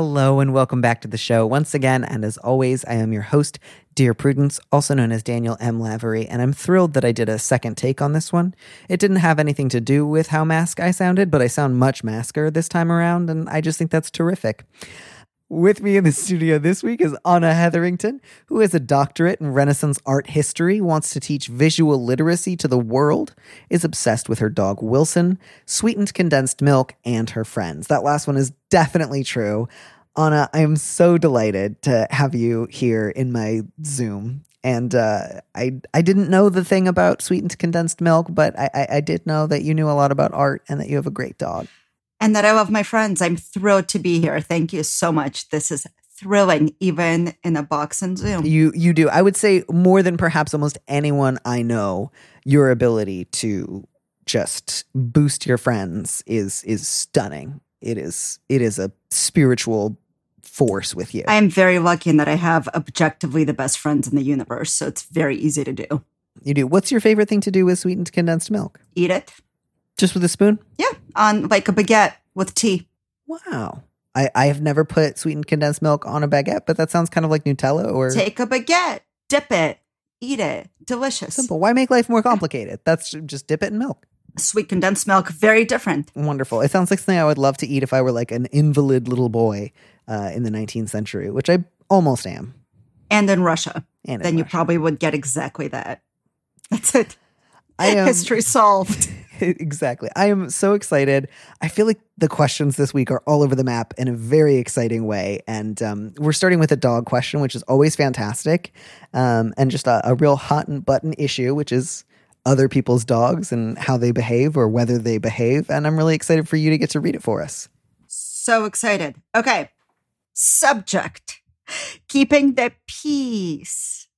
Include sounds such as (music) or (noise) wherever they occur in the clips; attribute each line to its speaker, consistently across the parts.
Speaker 1: Hello and welcome back to the show once again. And as always, I am your host, Dear Prudence, also known as Daniel M. Lavery, and I'm thrilled that I did a second take on this one. It didn't have anything to do with how mask I sounded, but I sound much masker this time around, and I just think that's terrific. With me in the studio this week is Anna Hetherington, who has a doctorate in Renaissance art history, wants to teach visual literacy to the world, is obsessed with her dog Wilson, sweetened condensed milk, and her friends. That last one is definitely true. Anna, I am so delighted to have you here in my Zoom. And uh, I I didn't know the thing about sweetened condensed milk, but I, I, I did know that you knew a lot about art and that you have a great dog
Speaker 2: and that I love my friends. I'm thrilled to be here. Thank you so much. This is thrilling, even in a box and Zoom.
Speaker 1: You you do. I would say more than perhaps almost anyone I know, your ability to just boost your friends is is stunning. It is it is a spiritual force with you.
Speaker 2: I am very lucky in that I have objectively the best friends in the universe, so it's very easy to do.
Speaker 1: You do. What's your favorite thing to do with sweetened condensed milk?
Speaker 2: Eat it.
Speaker 1: Just with a spoon?
Speaker 2: Yeah, on like a baguette with tea.
Speaker 1: Wow. I, I have never put sweetened condensed milk on a baguette, but that sounds kind of like Nutella or
Speaker 2: Take a baguette, dip it, eat it. Delicious.
Speaker 1: simple. Why make life more complicated? That's just dip it in milk.
Speaker 2: Sweet condensed milk, very different.
Speaker 1: Wonderful. It sounds like something I would love to eat if I were like an invalid little boy uh, in the 19th century, which I almost am.
Speaker 2: And in Russia.
Speaker 1: And in
Speaker 2: then you probably would get exactly that. That's it.
Speaker 1: I am
Speaker 2: History solved. (laughs)
Speaker 1: exactly. I am so excited. I feel like the questions this week are all over the map in a very exciting way. And um, we're starting with a dog question, which is always fantastic, um, and just a, a real hot and button issue, which is other people's dogs and how they behave or whether they behave. And I'm really excited for you to get to read it for us.
Speaker 2: So excited. Okay. Subject Keeping the peace.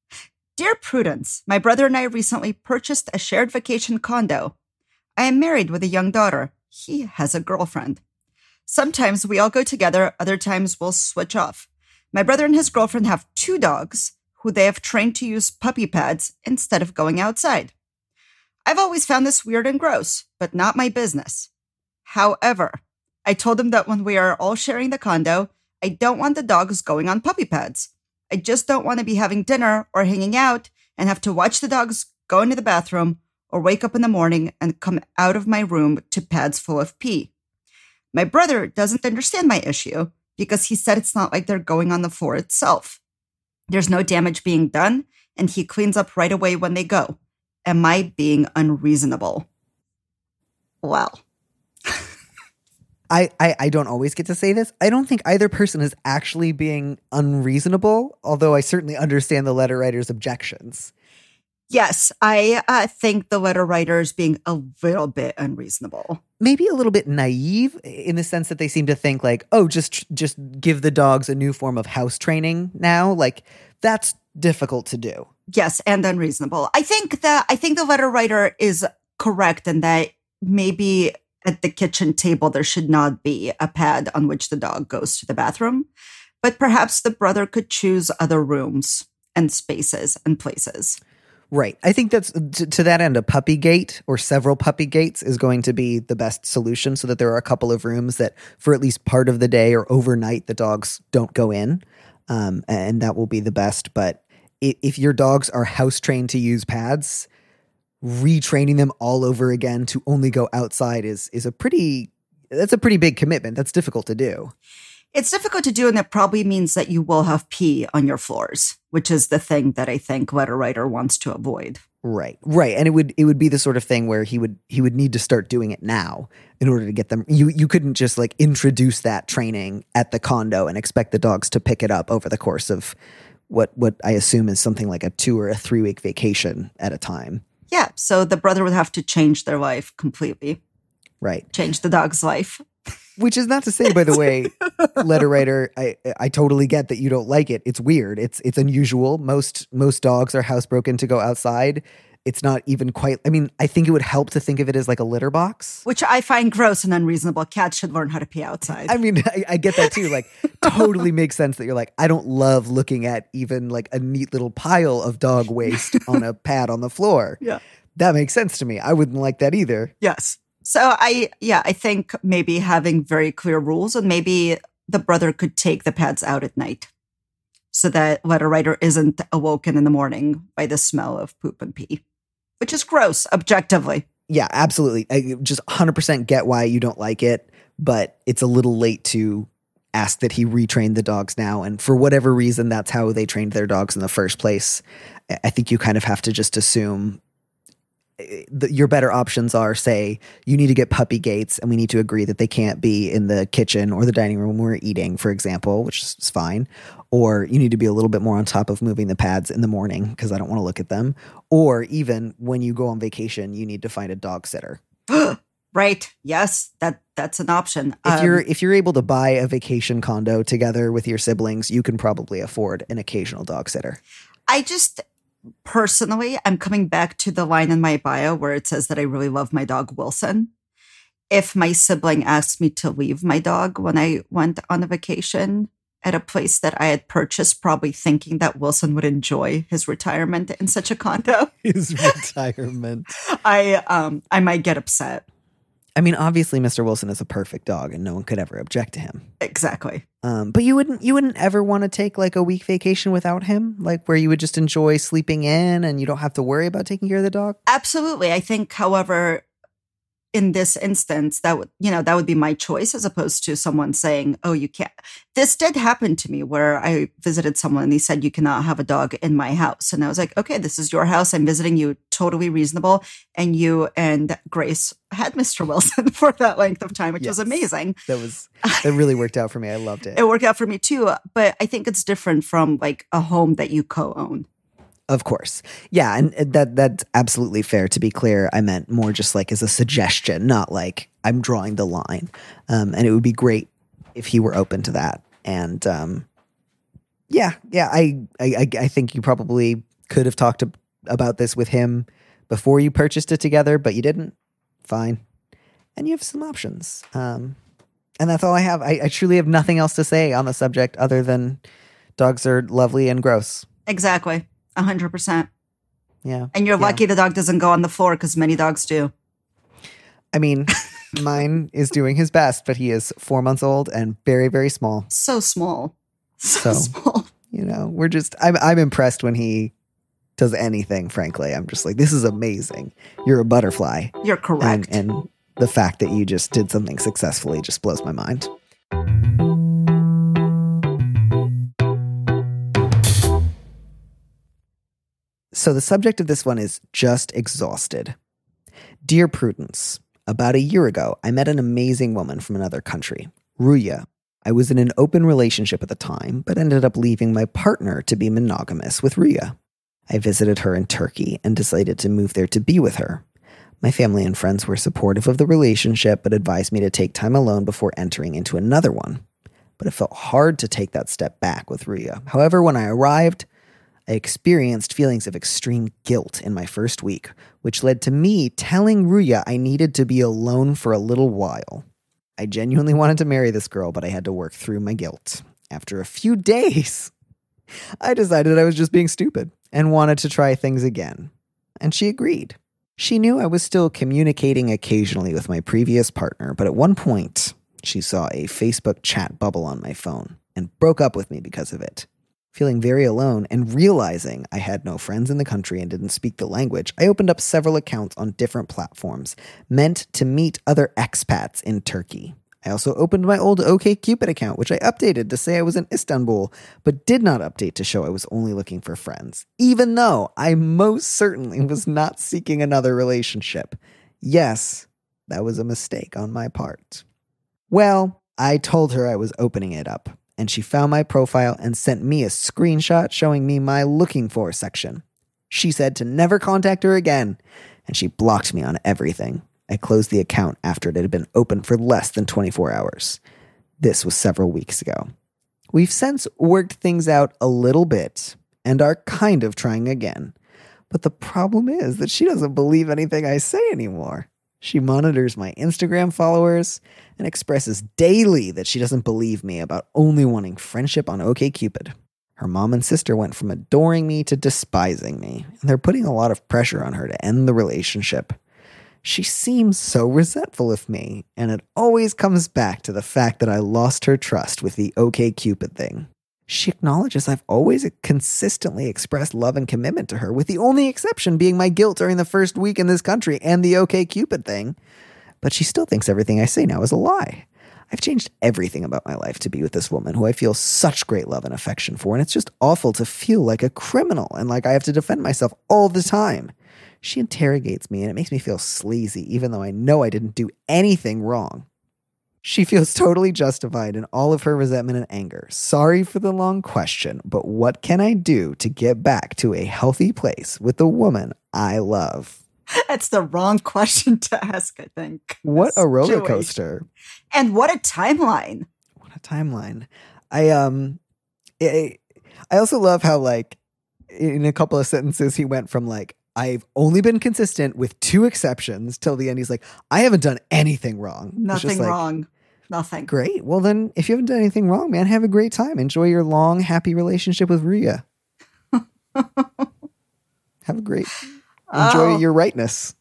Speaker 2: Dear Prudence, my brother and I recently purchased a shared vacation condo. I am married with a young daughter. He has a girlfriend. Sometimes we all go together, other times we'll switch off. My brother and his girlfriend have two dogs who they have trained to use puppy pads instead of going outside. I've always found this weird and gross, but not my business. However, I told them that when we are all sharing the condo, I don't want the dogs going on puppy pads. I just don't want to be having dinner or hanging out and have to watch the dogs go into the bathroom or wake up in the morning and come out of my room to pads full of pee. My brother doesn't understand my issue because he said it's not like they're going on the floor itself. There's no damage being done, and he cleans up right away when they go. Am I being unreasonable? Well, (laughs)
Speaker 1: I, I, I don't always get to say this. I don't think either person is actually being unreasonable, although I certainly understand the letter writer's objections.
Speaker 2: Yes, I uh, think the letter writer is being a little bit unreasonable.
Speaker 1: maybe a little bit naive in the sense that they seem to think like oh just just give the dogs a new form of house training now like that's difficult to do
Speaker 2: Yes, and unreasonable. I think that I think the letter writer is correct in that maybe at the kitchen table there should not be a pad on which the dog goes to the bathroom, but perhaps the brother could choose other rooms and spaces and places.
Speaker 1: Right. I think that's to, to that end a puppy gate or several puppy gates is going to be the best solution so that there are a couple of rooms that for at least part of the day or overnight the dogs don't go in. Um, and that will be the best. But if your dogs are house trained to use pads retraining them all over again to only go outside is is a pretty that's a pretty big commitment. That's difficult to do
Speaker 2: It's difficult to do, and it probably means that you will have pee on your floors, which is the thing that I think letter writer wants to avoid.
Speaker 1: Right, right, and it would it would be the sort of thing where he would he would need to start doing it now in order to get them. You you couldn't just like introduce that training at the condo and expect the dogs to pick it up over the course of what what I assume is something like a two or a three week vacation at a time.
Speaker 2: Yeah, so the brother would have to change their life completely.
Speaker 1: Right.
Speaker 2: change the dog's life.
Speaker 1: Which is not to say, by the way, (laughs) letter writer, I I totally get that you don't like it. It's weird. It's it's unusual. Most most dogs are housebroken to go outside. It's not even quite. I mean, I think it would help to think of it as like a litter box.
Speaker 2: Which I find gross and unreasonable. Cats should learn how to pee outside.
Speaker 1: I mean, (laughs) I, I get that too. Like, totally makes sense that you're like, I don't love looking at even like a neat little pile of dog waste on a (laughs) pad on the floor.
Speaker 2: Yeah.
Speaker 1: That makes sense to me. I wouldn't like that either.
Speaker 2: Yes. So I, yeah, I think maybe having very clear rules and maybe the brother could take the pads out at night so that letter writer isn't awoken in the morning by the smell of poop and pee, which is gross objectively.
Speaker 1: Yeah, absolutely. I just 100% get why you don't like it, but it's a little late to ask that he retrain the dogs now. And for whatever reason, that's how they trained their dogs in the first place. I- I think you kind of have to just assume that your better options are say you need to get puppy gates and we need to agree that they can't be in the kitchen or the dining room when we're eating for example which is fine or you need to be a little bit more on top of moving the pads in the morning because i don't want to look at them or even when you go on vacation you need to find a dog sitter (gasps)
Speaker 2: Right. Yes, that that's an option.
Speaker 1: if
Speaker 2: Um,
Speaker 1: you're if you're able to buy a vacation condo together with your siblings you can probably afford an occasional dog sitter
Speaker 2: I just personally, I'm coming back to the line in my bio where it says that I really love my dog Wilson. If my sibling asked me to leave my dog when I went on a vacation at a place that I had purchased, probably thinking that Wilson would enjoy his retirement in such a condo, (laughs)
Speaker 1: his retirement (laughs)
Speaker 2: I um I might get upset.
Speaker 1: I mean obviously mr wilson is a perfect dog and no one could ever object to him
Speaker 2: Exactly.
Speaker 1: Um, but you wouldn't you wouldn't ever want to take like a week vacation without him, like where you would just enjoy sleeping in and you don't have to worry about taking care of the dog.
Speaker 2: Absolutely. I think, however, in this instance, that would you know that would be my choice as opposed to someone saying, "Oh, you can't." This did happen to me where I visited someone and they said, "You cannot have a dog in my house," and I was like, "Okay, this is your house. I'm visiting you. Totally reasonable." And you and Grace had Mr. Wilson (laughs) for that length of time, which was amazing.
Speaker 1: That was that really worked out for me. I loved (laughs) it.
Speaker 2: It worked out for me too, but I think it's different from like a home that you co-own.
Speaker 1: Of course, yeah, and that that's absolutely fair. To be clear, I meant more just like as a suggestion, not like I'm drawing the line. Um, and it would be great if he were open to that. And um, yeah, yeah, I, I I I think you probably could have talked about this with him before you purchased it together, but you didn't. Fine, and you have some options. Um, and that's all I have. I, I truly have nothing else to say on the subject other than dogs are lovely and gross.
Speaker 2: Exactly, a hundred percent.
Speaker 1: Yeah.
Speaker 2: And you're
Speaker 1: Yeah.
Speaker 2: lucky the dog doesn't go on the floor because many dogs do.
Speaker 1: I mean, (laughs) mine is doing his best, but he is four months old and very, very small.
Speaker 2: So small, so,
Speaker 1: So-
Speaker 2: small.
Speaker 1: You know, we're just, I'm, I'm impressed when he does anything, frankly. I'm just like, this is amazing. You're a butterfly.
Speaker 2: You're correct.
Speaker 1: And, and the fact that you just did something successfully just blows my mind. So the subject of this one is just exhausted. Dear Prudence, about a year ago, I met an amazing woman from another country, Ruya. I was in an open relationship at the time, but ended up leaving my partner to be monogamous with Ruya. I visited her in Turkey and decided to move there to be with her. My family and friends were supportive of the relationship, but advised me to take time alone before entering into another one. But it felt hard to take that step back with Ruya. However, when I arrived, I experienced feelings of extreme guilt in my first week, which led to me telling Ruya I needed to be alone for a little while. I genuinely wanted to marry this girl, but I had to work through my guilt. After a few (laughs) days, I decided I was just being stupid and wanted to try things again. And she agreed. She knew I was still communicating occasionally with my previous partner, but at one point, she saw a Facebook chat bubble on my phone and broke up with me because of it. Feeling very alone and realizing I had no friends in the country and didn't speak the language, I opened up several accounts on different platforms meant to meet other expats in Turkey. I also opened my old OKCupid account, which I updated to say I was in Istanbul, but did not update to show I was only looking for friends, even though I most certainly was not seeking another relationship. Yes, that was a mistake on my part. Well, I told her I was opening it up, and she found my profile and sent me a screenshot showing me my looking for section. She said to never contact her again, and she blocked me on everything. I closed the account after it had been open for less than 24 hours. This was several weeks ago. We've since worked things out a little bit and are kind of trying again. But the problem is that she doesn't believe anything I say anymore. She monitors my Instagram followers and expresses daily that she doesn't believe me about only wanting friendship on OKCupid. Her mom and sister went from adoring me to despising me, and they're putting a lot of pressure on her to end the relationship. She seems so resentful of me, and it always comes back to the fact that I lost her trust with the OKCupid thing. She acknowledges I've always consistently expressed love and commitment to her, with the only exception being my guilt during the first week in this country and the OK Cupid thing. But she still thinks everything I say now is a lie. I've changed everything about my life to be with this woman who I feel such great love and affection for, and it's just awful to feel like a criminal and like I have to defend myself all the time. She interrogates me and it makes me feel sleazy, even though I know I didn't do anything wrong. She feels totally justified in all of her resentment and anger. Sorry for the long question, but what can I do to get back to a healthy place with the woman I love?
Speaker 2: That's the wrong question to ask, I think.
Speaker 1: What a roller
Speaker 2: Joey.
Speaker 1: coaster.
Speaker 2: And what a timeline.
Speaker 1: What a timeline. I um I, I also love how like in a couple of sentences he went from like I've only been consistent with two exceptions till the end he's like I haven't done anything wrong.
Speaker 2: Nothing
Speaker 1: like,
Speaker 2: wrong. Nothing.
Speaker 1: Great. Well then if you haven't done anything wrong, man, have a great time. Enjoy your long happy relationship with Ria. (laughs) have a great enjoy
Speaker 2: Oh.
Speaker 1: your rightness.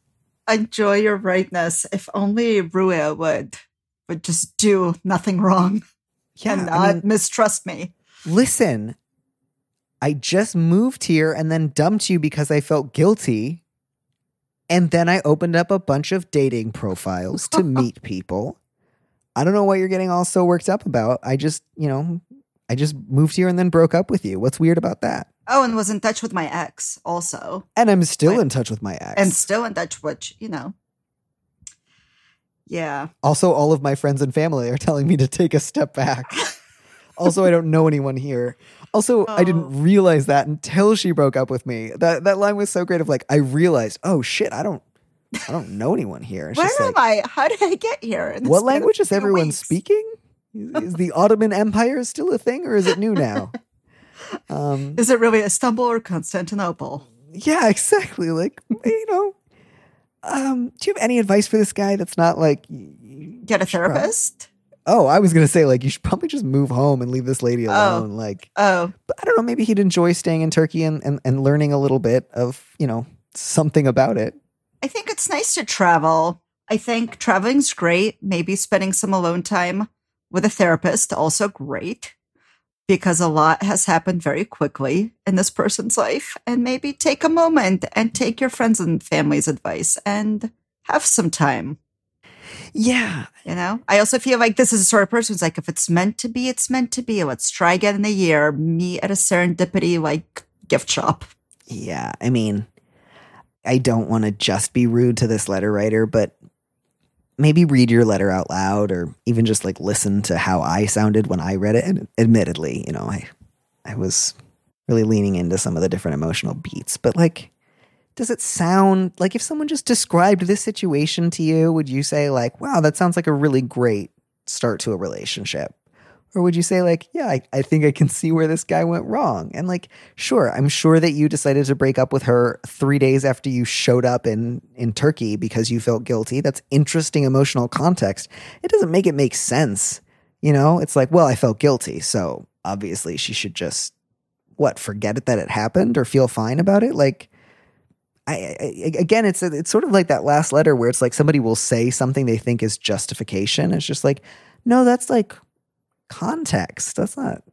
Speaker 2: Enjoy your rightness. If only Ruya would would just do nothing wrong
Speaker 1: Yeah.
Speaker 2: and
Speaker 1: I mean,
Speaker 2: mistrust me.
Speaker 1: listen, I just moved here and then dumped you because I felt guilty. And then I opened up a bunch of dating profiles to (laughs) meet people. I don't know what you're getting all so worked up about. I just, you know, I just moved here and then broke up with you. What's weird about that?
Speaker 2: Oh, and was in touch with my ex also.
Speaker 1: And I'm still in touch with my ex.
Speaker 2: And still in touch, which, you know. Yeah.
Speaker 1: also, all of my friends and family are telling me to take a step back. (laughs) also, I don't know anyone here. Also, I
Speaker 2: Oh.
Speaker 1: didn't realize that until she broke up with me. That that line was so great of like I realized, oh shit, I don't I don't know anyone here. It's
Speaker 2: Where am
Speaker 1: like,
Speaker 2: I? How did I get here?
Speaker 1: what language is everyone
Speaker 2: weeks?
Speaker 1: speaking? Is, the Ottoman Empire still a thing or is it new now? (laughs) um
Speaker 2: Is it really Istanbul or Constantinople?
Speaker 1: yeah, exactly. Like, you know, um, do you have any advice for this guy that's not like
Speaker 2: Get a therapist?
Speaker 1: Oh, I was gonna say like you should probably just move home and leave this lady
Speaker 2: Oh.
Speaker 1: alone. Like,
Speaker 2: Oh,
Speaker 1: but I don't know. Maybe he'd enjoy staying in Turkey and, and and learning a little bit of you know something about it.
Speaker 2: I think it's nice to travel. I think traveling's great. Maybe spending some alone time with a therapist also great because a lot has happened very quickly in this person's life. And maybe take a moment and take your friends and family's advice and have some time.
Speaker 1: Yeah,
Speaker 2: You know, I also feel like this is the sort of person who's like, if it's meant to be, it's meant to be. Let's try again in a year. Meet at a serendipity like gift shop.
Speaker 1: yeah. I mean, I don't want to just be rude to this letter writer, but maybe read your letter out loud, or even just like listen to how I sounded when I read it. And admittedly, you know, I I was really leaning into some of the different emotional beats, but like. Does it sound like if someone just described this situation to you, would you say, like, wow, that sounds like a really great start to a relationship? Or would you say, like, yeah, I, I think I can see where this guy went wrong? And, like, sure, I'm sure that you decided to break up with her three days after you showed up in, in Turkey because you felt guilty. That's interesting emotional context. It doesn't make it make sense. You know, it's like, well, I felt guilty. So obviously she should just, what, forget it that it happened or feel fine about it? Like, I, I, again, it's it's sort of like that last letter where it's like somebody will say something they think is justification. It's just like, no, that's like context. That's not.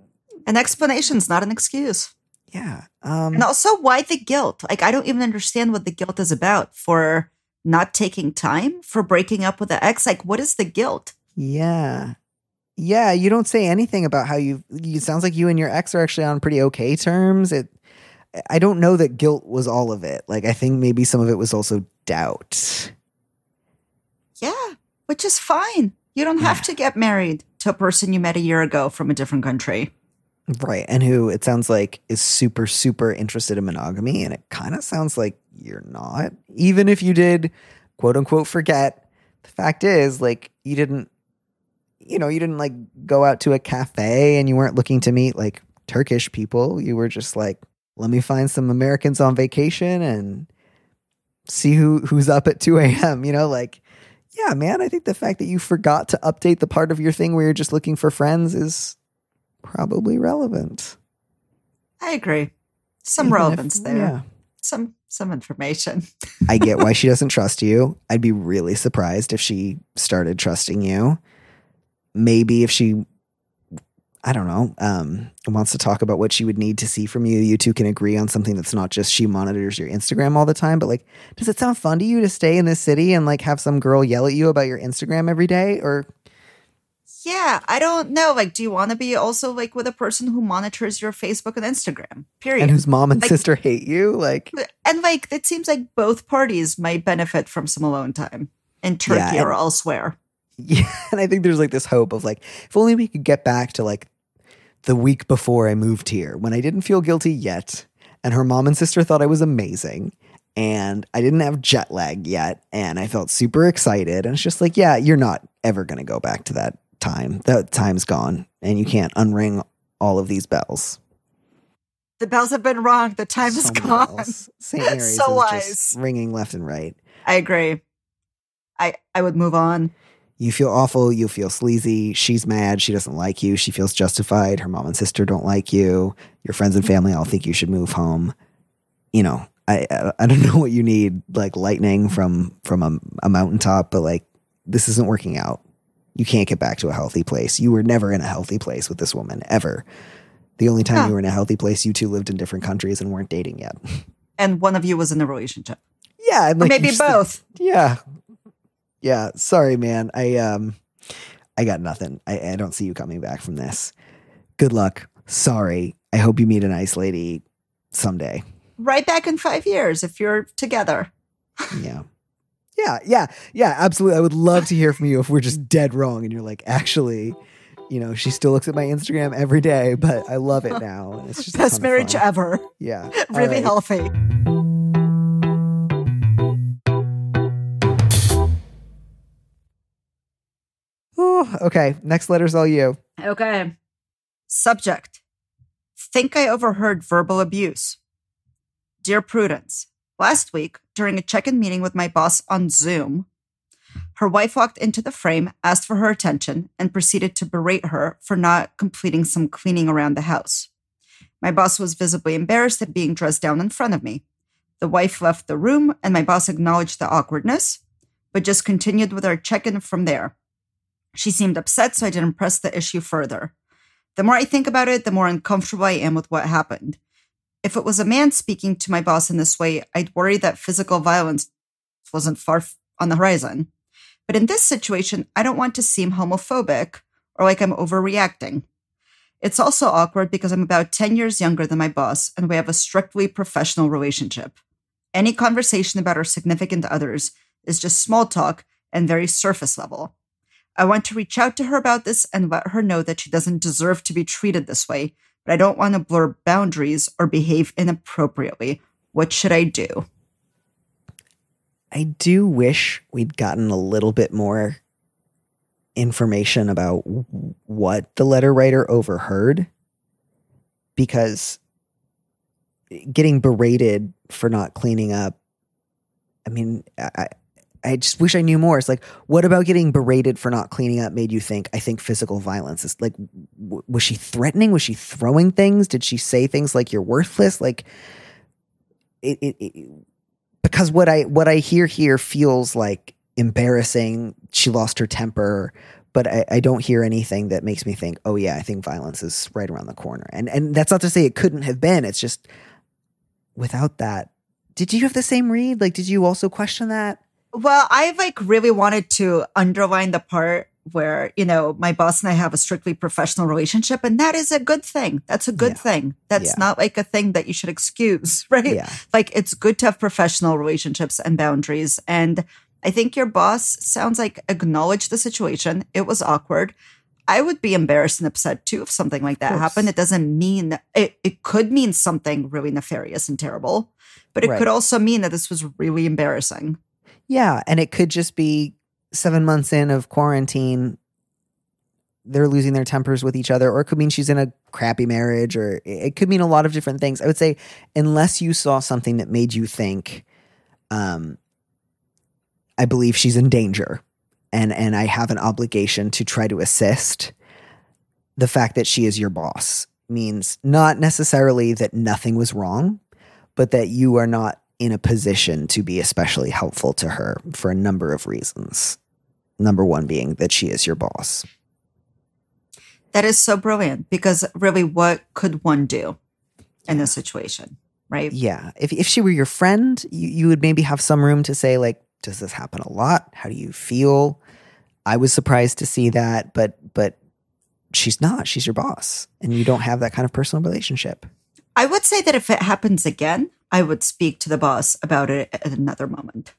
Speaker 2: An explanation's not an excuse.
Speaker 1: Yeah. Um,
Speaker 2: And also, why the guilt? Like, I don't even understand what the guilt is about for not taking time, for breaking up with the ex. Like, what is the guilt?
Speaker 1: Yeah. Yeah, you don't say anything about how you it sounds like you and your ex are actually on pretty okay terms. It I don't know that guilt was all of it. Like I think maybe some of it was also doubt.
Speaker 2: Yeah, which is fine. You don't have to get married to a person you met a year ago from a different country.
Speaker 1: Right. And who it sounds like is super, super interested in monogamy. And it kind of sounds like you're not. Even if you did, quote unquote, forget, the fact is, like, you didn't, you know, you didn't like go out to a cafe and you weren't looking to meet like Turkish people. You were just like, let me find some Americans on vacation and see who who's up at 2 a.m. You know, like, yeah, man, I think the fact that you forgot to update the part of your thing where you're just looking for friends is probably relevant.
Speaker 2: I agree. Some
Speaker 1: Even if-
Speaker 2: relevance there.
Speaker 1: Yeah.
Speaker 2: Some some information.
Speaker 1: I get why she (laughs) doesn't trust you. I'd be really surprised if she started trusting you. Maybe if she, I don't know, um, wants to talk about what she would need to see from you, you two can agree on something that's not just she monitors your Instagram all the time. But like, does it sound fun to you to stay in this city and like have some girl yell at you about your Instagram every day? Or
Speaker 2: Yeah, I don't know. Like, do you want to be also like with a person who monitors your Facebook and Instagram? Period.
Speaker 1: and whose mom and
Speaker 2: Like-
Speaker 1: sister hate you? Like,
Speaker 2: and like it seems like both parties might benefit from some alone time in Turkey
Speaker 1: Yeah,
Speaker 2: or elsewhere. (laughs)
Speaker 1: Yeah, and I think there's like this hope of like, if only we could get back to like the week before I moved here when I didn't feel guilty yet, and her mom and sister thought I was amazing, and I didn't have jet lag yet, and I felt super excited. And it's just like, yeah, you're not ever going to go back to that time. That time's gone, and you can't unring all of these bells.
Speaker 2: The bells have been rung. The time is (laughs)
Speaker 1: So
Speaker 2: gone.
Speaker 1: St. Mary's
Speaker 2: So
Speaker 1: is
Speaker 2: wise.
Speaker 1: just ringing left and right.
Speaker 2: I agree. I I would move on.
Speaker 1: You feel awful. You feel sleazy. She's mad. She doesn't like you. She feels justified. Her mom and sister don't like you. Your friends and family all think you should move home. You know, I I, I don't (laughs) know what you need, like lightning from from a, a mountaintop, but like this isn't working out. You can't get back to a healthy place. You were never in a healthy place with this woman ever. The only time you were in a healthy place, you two lived in different countries and weren't dating yet. (laughs)
Speaker 2: And one of you was in a relationship.
Speaker 1: yeah, like,
Speaker 2: maybe both.
Speaker 1: yeah. Yeah. Sorry, man. I um I got nothing. I, I don't see you coming back from this. Good luck. Sorry. I hope you meet a nice lady someday.
Speaker 2: Right back in five years if you're together.
Speaker 1: Yeah. Yeah, yeah, yeah, absolutely. I would love to hear from you if we're just dead wrong and you're like, actually, you know, she still looks at my Instagram every day, but I love it now. And it's just
Speaker 2: Best marriage ever.
Speaker 1: Yeah. (laughs)
Speaker 2: Really
Speaker 1: right.
Speaker 2: healthy.
Speaker 1: Ooh, okay. Next letter's all you.
Speaker 2: Okay. Subject. Think I overheard verbal abuse. Dear Prudence, last week, during a check in meeting with my boss on Zoom, her wife walked into the frame, asked for her attention, and proceeded to berate her for not completing some cleaning around the house. My boss was visibly embarrassed at being dressed down in front of me. The wife left the room, and my boss acknowledged the awkwardness, but just continued with our check in from there. She seemed upset, so I didn't press the issue further. The more I think about it, the more uncomfortable I am with what happened. If it was a man speaking to my boss in this way, I'd worry that physical violence wasn't far on the horizon. But in this situation, I don't want to seem homophobic or like I'm overreacting. It's also awkward because I'm about 10 years younger than my boss and we have a strictly professional relationship. Any conversation about our significant others is just small talk and very surface level. I want to reach out to her about this and let her know that she doesn't deserve to be treated this way, but I don't want to blur boundaries or behave inappropriately. What should I do?
Speaker 1: I do wish we'd gotten a little bit more information about what the letter writer overheard because getting berated for not cleaning up I mean I I just wish I knew more. It's like, what about getting berated for not cleaning up made you think? I think physical violence is like, w- was she threatening? Was she throwing things? Did she say things like "you're worthless"? Like, it, it, it because what I what I hear here feels like embarrassing. She lost her temper, but I, I don't hear anything that makes me think, oh yeah, I think violence is right around the corner. And and that's not to say it couldn't have been. It's just without that. Did you have the same read? Like, did you also question that?
Speaker 2: Well, I like really wanted to underline the part where, you know, my boss and I have a strictly professional relationship, and that is a good thing. That's a good
Speaker 1: Yeah.
Speaker 2: thing. That's
Speaker 1: Yeah.
Speaker 2: not like a thing that you should excuse, (laughs) right?
Speaker 1: Yeah.
Speaker 2: Like it's good to have professional relationships and boundaries. And I think your boss sounds like acknowledged the situation. It was awkward. I would be embarrassed and upset too if something like that happened. It doesn't mean it, it could mean something really nefarious and terrible, but it
Speaker 1: Right.
Speaker 2: could also mean that this was really embarrassing.
Speaker 1: Yeah, and it could just be seven months in of quarantine, they're losing their tempers with each other, or it could mean she's in a crappy marriage, or it could mean a lot of different things. I would say, unless you saw something that made you think, um, I believe she's in danger, and and I have an obligation to try to assist. The fact that she is your boss means not necessarily that nothing was wrong, but that you are not in a position to be especially helpful to her for a number of reasons. Number one being that she is your boss.
Speaker 2: That is so brilliant because really, what could one do in this situation, right?
Speaker 1: Yeah. If, if she were your friend, you, you would maybe have some room to say, like, does this happen a lot? How do you feel? I was surprised to see that, but but she's not. She's your boss, and you don't have that kind of personal relationship.
Speaker 2: I would say that if it happens again, I would speak to the boss about it at another moment.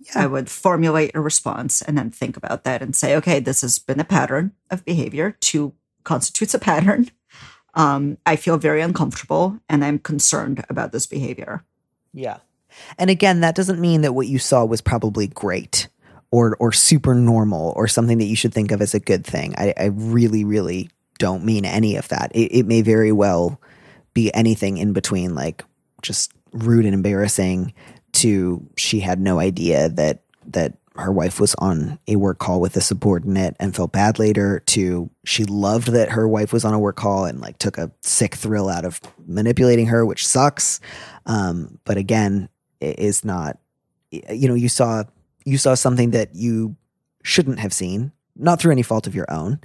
Speaker 1: Yeah.
Speaker 2: I would formulate a response and then think about that and say, okay, this has been a pattern of behavior. Two constitutes a pattern. Um, I feel very uncomfortable and I'm concerned about this behavior.
Speaker 1: Yeah. And again, that doesn't mean that what you saw was probably great or or super normal or something that you should think of as a good thing. I, I really, really don't mean any of that. It, it may very well be anything in between, like just rude and embarrassing, to she had no idea that that her wife was on a work call with a subordinate and felt bad later to she loved that her wife was on a work call and like took a sick thrill out of manipulating her which sucks. Um, but again it is not you know you saw you saw something that you shouldn't have seen not through any fault of your own.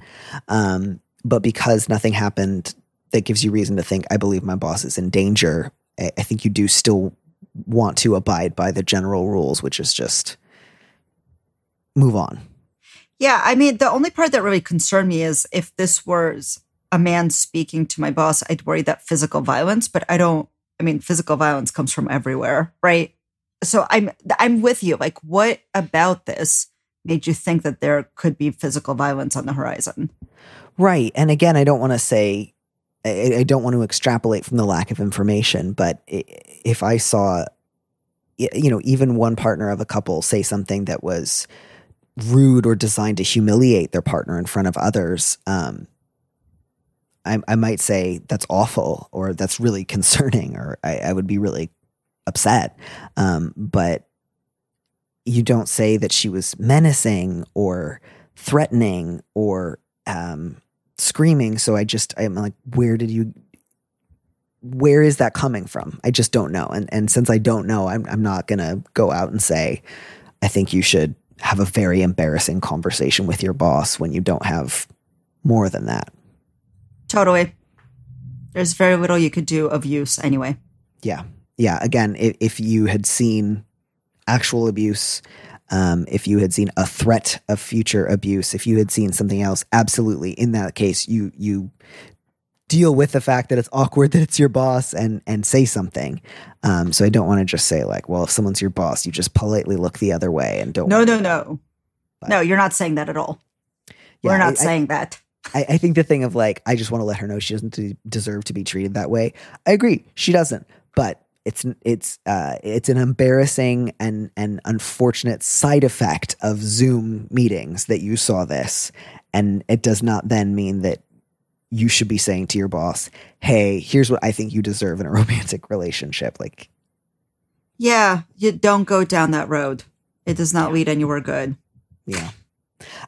Speaker 1: Um, but because nothing happened that gives you reason to think i believe my boss is in danger I, I think you do still want to abide by the general rules which is just move on.
Speaker 2: Yeah, I mean, the only part that really concerned me is if this was a man speaking to my boss, I'd worry that physical violence, but I don't I mean, physical violence comes from everywhere, right? So I'm I'm with you. Like what about this made you think that there could be physical violence on the horizon?
Speaker 1: Right. And again, I don't want to say I, I don't want to extrapolate from the lack of information, but if I saw you know, even one partner of a couple say something that was rude or designed to humiliate their partner in front of others, um, I, I might say that's awful or that's really (laughs) concerning or I, I would be really upset. Um, but you don't say that she was menacing or threatening or um, screaming. So I just, I'm like, where did you, where is that coming from? I just don't know. And, and since I don't know, I'm, I'm not going to go out and say, I think you should have a very embarrassing conversation with your boss when you don't have more than that.
Speaker 2: Totally. There's very little you could do of use anyway.
Speaker 1: Yeah. Yeah. Again, if, if you had seen actual abuse, um, if you had seen a threat of future abuse, if you had seen something else, absolutely. In that case, you you deal with the fact that it's awkward (laughs) that it's your boss and and say something. Um, so I don't want to just say like, well, if someone's your boss, you just politely look the other way and don't.
Speaker 2: No, no, no. No, you're not saying that at all.
Speaker 1: Yeah,
Speaker 2: We're not
Speaker 1: I- I-
Speaker 2: saying that.
Speaker 1: I, I think the thing of like, I just want to let her know she doesn't deserve to be treated that way. I agree, she doesn't. But it's it's uh, it's an embarrassing and and unfortunate side effect of Zoom meetings that you saw this, and it does not then mean that you should be saying to your boss, "Hey, here's what I think you deserve in a (laughs) romantic relationship." Like,
Speaker 2: Yeah, you don't go down that road. It does not lead anywhere good.
Speaker 1: Yeah.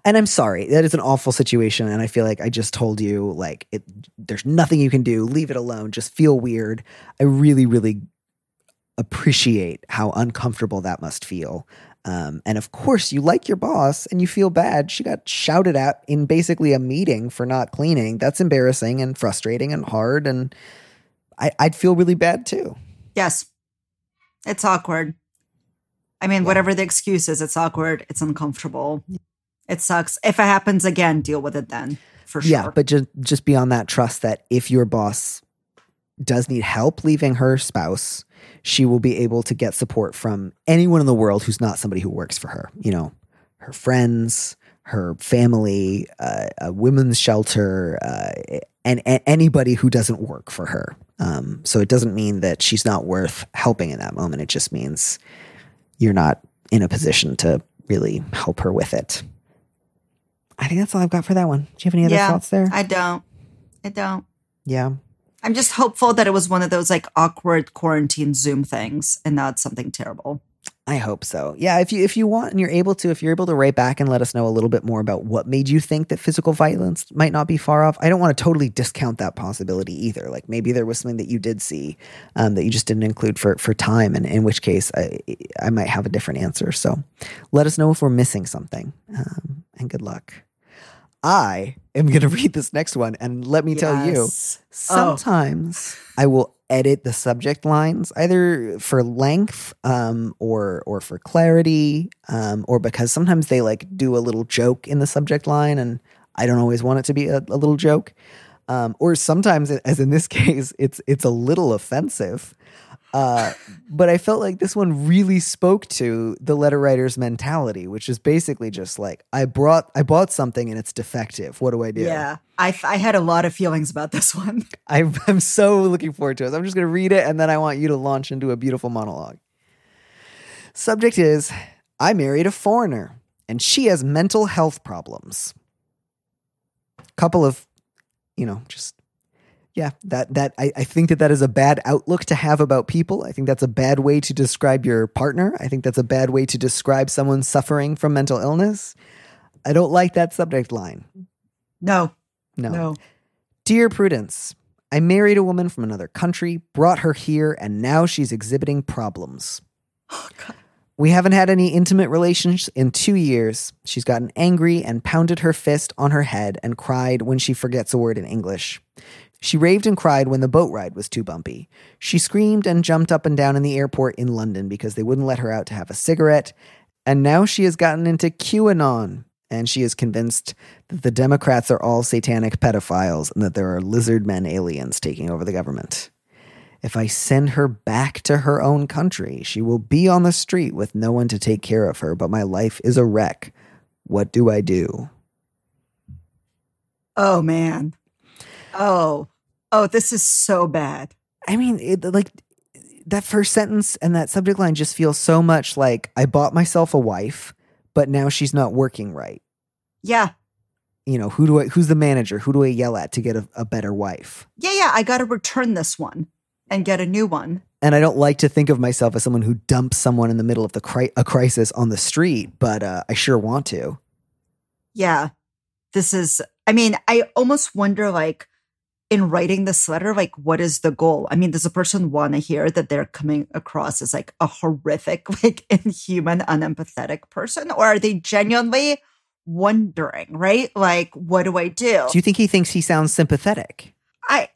Speaker 1: And I'm sorry. That is an awful situation. And I feel like I just told you, like, it, there's nothing you can do. Leave it alone. Just feel weird. I really, really appreciate how uncomfortable that must feel. Um, and of course, you like your boss and you feel bad. She got shouted at in basically a meeting for not cleaning. That's embarrassing and frustrating and hard. And I, I'd feel really bad too.
Speaker 2: Yes. It's awkward. I mean, whatever the excuse is, it's awkward. It's uncomfortable. It sucks. If it happens again, deal with it then for sure.
Speaker 1: Yeah, but just just be on that trust that if your boss does need help leaving her spouse, she will be able to get support from anyone in the world who's not somebody who works for her. You know, her friends, her family, uh, a women's shelter, uh, and, and anybody who doesn't work for her. Um, so it doesn't mean that she's not worth helping in that moment. It just means you're not in a position to really help her with it. I think that's all I've got for that one. Do you have any other
Speaker 2: Yeah,
Speaker 1: thoughts there?
Speaker 2: I don't. I don't.
Speaker 1: yeah.
Speaker 2: I'm just hopeful that it was one of those like awkward quarantine Zoom things and not something terrible.
Speaker 1: I hope so. Yeah, if you if you want and you're able to, if you're able to write back and let us know a little bit more about what made you think that physical violence might not be far off. I don't want to totally discount that possibility either. Like maybe there was something that you did see um, that you just didn't include for for time, and in which case I I might have a different answer. So let us know if we're missing something. Um, and good luck. I am going (laughs) to read this next one, and let me tell you,
Speaker 2: Yes.
Speaker 1: sometimes I will edit the subject lines either for length um, or or for clarity um, or because sometimes they like do a little joke in the subject line and I don't always want it to be a, a little joke. Um, or sometimes as in this (laughs) case it's it's a little offensive uh, but I felt like this one really spoke to the letter writer's mentality, which is basically just like I brought I bought something and it's defective. What do I do?
Speaker 2: Yeah. I, I had a lot of feelings about this one. (laughs)
Speaker 1: I, I'm so looking forward to it. I'm just going to read it and then I want you to launch into a beautiful monologue. Subject is I married a foreigner and she has mental health problems. Couple of, you know, just, yeah, that, that, I, I think that that is a bad outlook to have about people. I think that's a bad way to describe your partner. I think that's a bad way to describe someone suffering from mental illness. I don't like that subject line.
Speaker 2: No,
Speaker 1: No.
Speaker 2: no.
Speaker 1: Dear Prudence, I married a woman from another country, brought her here, and now she's exhibiting problems. Oh, We haven't had any intimate relations in two years. She's gotten angry and pounded her fist on her head and cried when she forgets a word in English. She raved and cried when the boat ride was too bumpy. She screamed and jumped up and down in the airport in London because they wouldn't let her out to have a cigarette. And now she has gotten into QAnon, and she is convinced that the Democrats are all satanic pedophiles and that there are lizard men aliens taking over the government. If I send her back to her own country, she will be on the street with no one to take care of her, but my life is a wreck. What do I do?
Speaker 2: Oh, man. Oh, oh, this is so bad.
Speaker 1: I mean, it, like that first sentence and that subject line just feels so much like I bought myself a wife, but now she's not working right.
Speaker 2: Yeah.
Speaker 1: You know, who do I who's the manager? Who do I yell at to get a, a better wife?
Speaker 2: Yeah, yeah. I got to return this one and get a new one.
Speaker 1: And I don't like to think of myself as someone who dumps someone in the middle of the cri- a crisis on the street, but uh, I sure want to.
Speaker 2: Yeah. This is, I mean, I almost wonder like, in writing this letter, like, what is the goal? I mean, does a person want to hear that they're coming across as like a horrific, (laughs) like inhuman, unempathetic person? Or are they genuinely wondering, right? Like, what do I do?
Speaker 1: Do you think he thinks he sounds sympathetic?
Speaker 2: I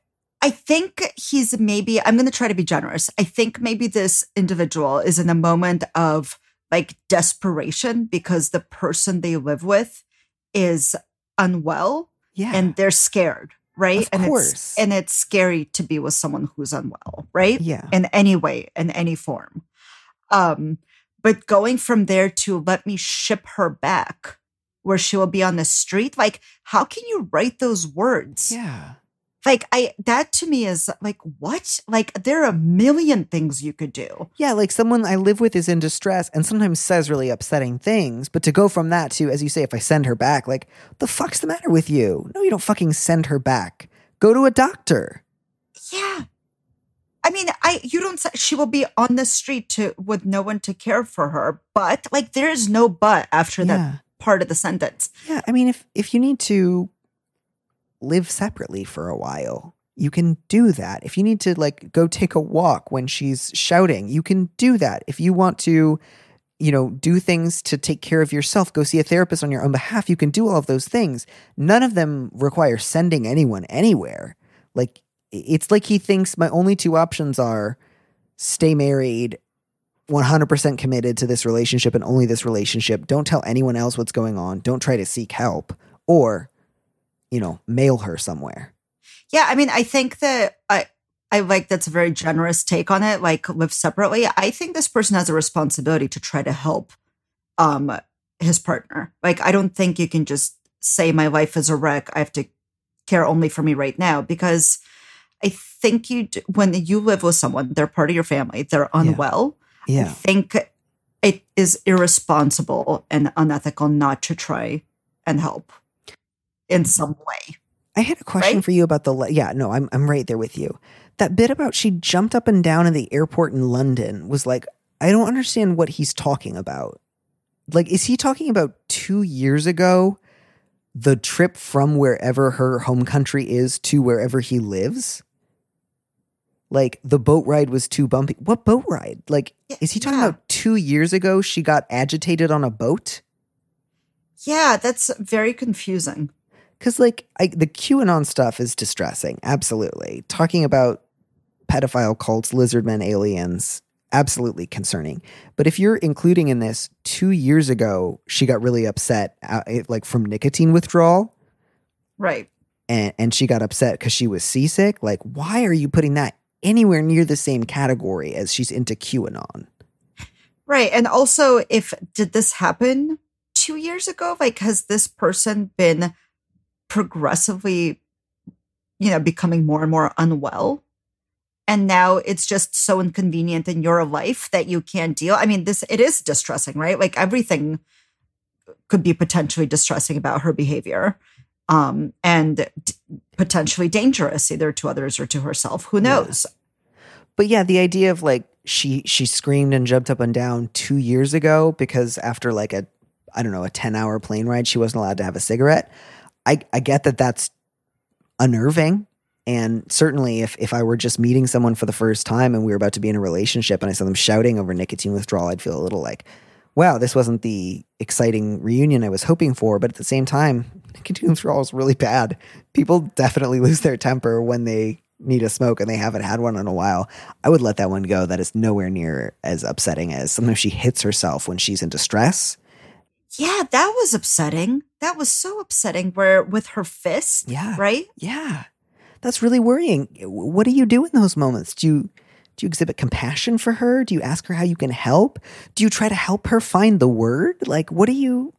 Speaker 2: I think he's maybe I'm going to try to be generous. I think maybe this individual is in a moment of like desperation because the person they live with is unwell
Speaker 1: Yeah.
Speaker 2: and they're scared, right?
Speaker 1: Of
Speaker 2: and
Speaker 1: course.
Speaker 2: it's and it's scary to be with someone who's unwell, right?
Speaker 1: yeah.
Speaker 2: In any way, in any form. Um but going from there to let me ship her back where she will be on the street, like how can you write those words?
Speaker 1: Yeah.
Speaker 2: Like i that to me is like what like there are a million things you could do
Speaker 1: Yeah, like someone I live with is in distress and sometimes says really upsetting things, but to go from that to, as you say, if I send her back, like, the fuck's the matter with you? No, you don't fucking send her back. Go to a doctor.
Speaker 2: yeah i mean i you don't she will be on the street to with no one to care for her but like there is no but after
Speaker 1: Yeah.
Speaker 2: that part of the sentence
Speaker 1: Yeah, I mean, if if you need to live separately for a while, you can do that. If you need to like go take a walk when she's shouting, you can do that. If you want to, you know, do things to take care of yourself, go see a therapist on your own behalf, you can do all of those things. None of them require sending anyone anywhere. Like it's like he thinks my only two options are stay married 100% committed to this relationship and only this relationship. Don't tell anyone else what's going on. Don't try to seek help or, you know, mail her somewhere.
Speaker 2: yeah i mean i think that i i like that's a very generous take on it like live separately. I think this person has a responsibility to try to help um his partner. Like i don't think you can just say my life is a wreck. I have to care only for me right now because i think you d- when you live with someone they're part of your family they're unwell. I
Speaker 1: Yeah.
Speaker 2: think it is irresponsible and unethical not to try and help in some way.
Speaker 1: I had a question
Speaker 2: Right?
Speaker 1: for you about the le- yeah no I'm I'm right there with you. That bit about she jumped up and down in the airport in London was like I don't understand what he's talking about. Like is he talking about 2 years ago the trip from wherever her home country is to wherever he lives? Like the boat ride was too bumpy. What boat ride? Like is he talking
Speaker 2: yeah.
Speaker 1: about 2 years ago she got agitated on a boat?
Speaker 2: Yeah, that's very confusing.
Speaker 1: Because, like, I, the QAnon stuff is distressing. Absolutely. Talking about pedophile cults, lizard men, aliens, absolutely concerning. But if you're including in this, two years ago, she got really upset, uh, like from nicotine withdrawal,
Speaker 2: Right.
Speaker 1: and, and she got upset because she was seasick. Like, why are you putting that anywhere near the same category as she's into QAnon?
Speaker 2: Right. And also, if did this happen two years ago? Like, has this person been progressively, you know, becoming more and more unwell? And now it's just so inconvenient in your life that you can't deal. I mean, this it is distressing, right? Like everything could be potentially distressing about her behavior. Um, and d- potentially dangerous either to others or to herself. Who knows?
Speaker 1: But yeah, the idea of like she she screamed and jumped up and down two years ago because after like a I don't know a ten hour plane ride she wasn't allowed to have a cigarette. I I get that that's unnerving, and certainly if if I were just meeting someone for the first time and we were about to be in a relationship and I saw them shouting over nicotine withdrawal, I'd feel a little like, wow, this wasn't the exciting reunion I was hoping for. But at the same time, nicotine withdrawal is really bad. People definitely (laughs) lose their temper when they need a smoke and they haven't had one in a while. I would let that one go. That is nowhere near as upsetting as sometimes she hits herself when she's in distress.
Speaker 2: Yeah, that was upsetting. That was so upsetting. Where with her fist,
Speaker 1: Yeah.
Speaker 2: right?
Speaker 1: Yeah. That's really worrying. What do you do in those moments? Do you do you exhibit compassion for her? Do you ask her how you can help? Do you try to help her find the word? Like what do you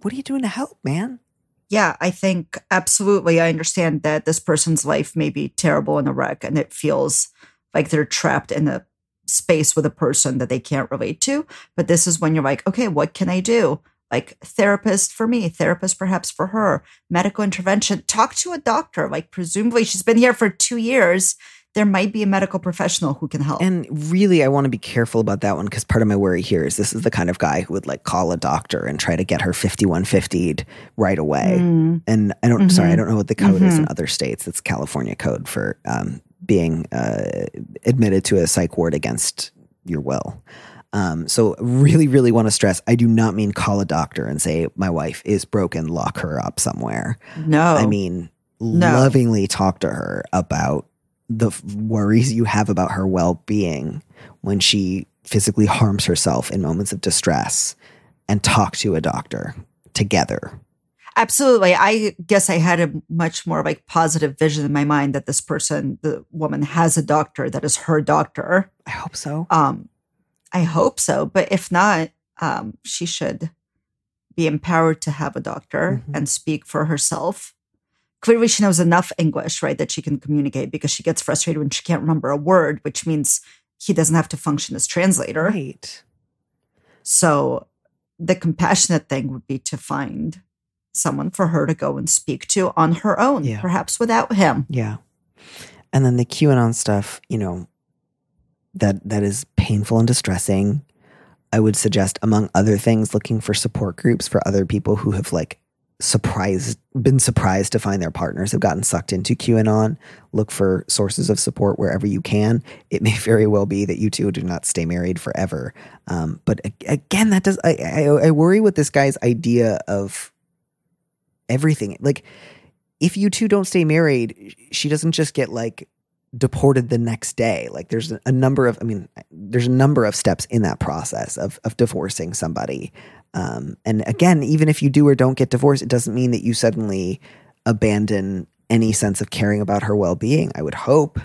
Speaker 1: what are you doing to help, man?
Speaker 2: Yeah, I think absolutely. I understand that this person's life may be terrible in a wreck, and it feels like they're trapped in a space with a person that they can't relate to. But this is when you're like, okay, what can I do? Like therapist for me, therapist perhaps for her, medical intervention. Talk to a doctor. Like presumably she's been here for two years. There might be a medical professional who can help.
Speaker 1: And really, I want to be careful about that one because part of my worry here is this is the kind of guy who would like call a doctor and try to get her 5150'd right away.
Speaker 2: Mm.
Speaker 1: And I don't, sorry, I
Speaker 2: Mhm.
Speaker 1: don't know what the code is in
Speaker 2: Mhm.
Speaker 1: other states. It's California code for um, being uh, admitted to a psych ward against your will. Um, so really, really want to stress I do not mean call a doctor and say, my wife is broken, lock her up somewhere.
Speaker 2: No.
Speaker 1: I mean,
Speaker 2: No.
Speaker 1: lovingly talk to her about the worries you have about her well being when she physically harms herself in moments of distress and talk to a doctor together.
Speaker 2: Absolutely. I guess I had a much more like positive vision in my mind that this person, the woman, has a doctor that is her doctor.
Speaker 1: I hope so.
Speaker 2: Um, I hope so, but if not, um, she should be empowered to have a doctor
Speaker 1: Mhm.
Speaker 2: and speak for herself. Clearly, she knows enough English, right, that she can communicate because she gets frustrated when she can't remember a word, which means he doesn't have to function as translator.
Speaker 1: Right.
Speaker 2: So the compassionate thing would be to find someone for her to go and speak to on her own,
Speaker 1: Yeah.
Speaker 2: perhaps without him.
Speaker 1: Yeah. And then the QAnon stuff, you know, that that is painful and distressing. I would suggest, among other things, looking for support groups for other people who have like surprised been surprised to find their partners have gotten sucked into QAnon. Look for sources of support wherever you can. It may (laughs) very well be that you two do not stay married forever. Um, but again, that does I, I I worry with this guy's idea of everything. Like if you two don't stay married, she doesn't just get like deported the next day. Like there's a number of, I mean, there's a number of steps in that process of of divorcing somebody. Um, and again, even if you do or don't get divorced, it doesn't mean that you suddenly abandon any sense of caring about her well being. I would hope.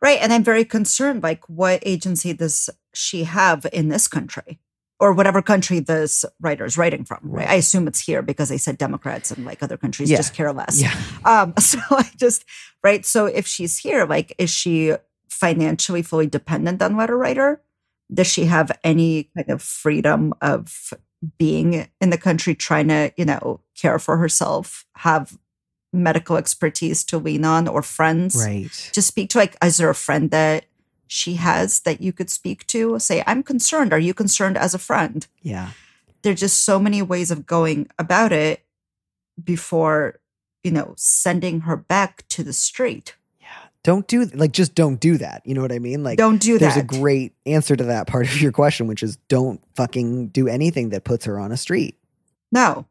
Speaker 2: Right. And I'm very concerned like, what agency does she have in this country? Or whatever country this writer is writing from, right? I assume it's here because they said Democrats and like other countries
Speaker 1: Yeah.
Speaker 2: just care less.
Speaker 1: Yeah.
Speaker 2: Um, (laughs) so I just, right. So if she's here, like, is she financially fully dependent on letter writer? does she have any kind of freedom of being in the country trying to, you know, care for herself, have medical expertise to lean on or friends
Speaker 1: Right.
Speaker 2: to speak to? Like, is there a friend that she has that you could speak to? Say, I'm concerned. Are you concerned as a friend?
Speaker 1: Yeah.
Speaker 2: There's just so many ways of going about it before, you know, sending her back to the street. Yeah.
Speaker 1: Don't do like just don't do that. You know what I mean? Like
Speaker 2: Don't do that.
Speaker 1: there's a great answer to that part of your question, which is don't fucking do anything that puts her on a street.
Speaker 2: no,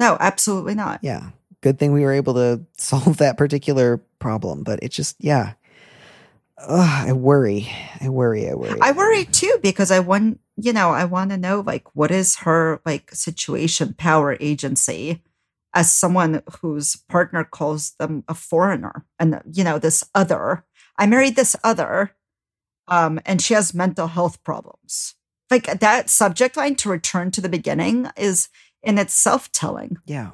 Speaker 2: no, absolutely not.
Speaker 1: Yeah. Good thing we were able to (laughs) solve that particular problem, but it just yeah. Ugh, I worry. I worry. I worry.
Speaker 2: I worry too because I want, you know, I want to know like what is her like situation, power, agency as someone whose partner calls them a foreigner and you know this other. I married this other um and she has mental health problems. Like that subject line to return to the beginning is in itself telling.
Speaker 1: Yeah.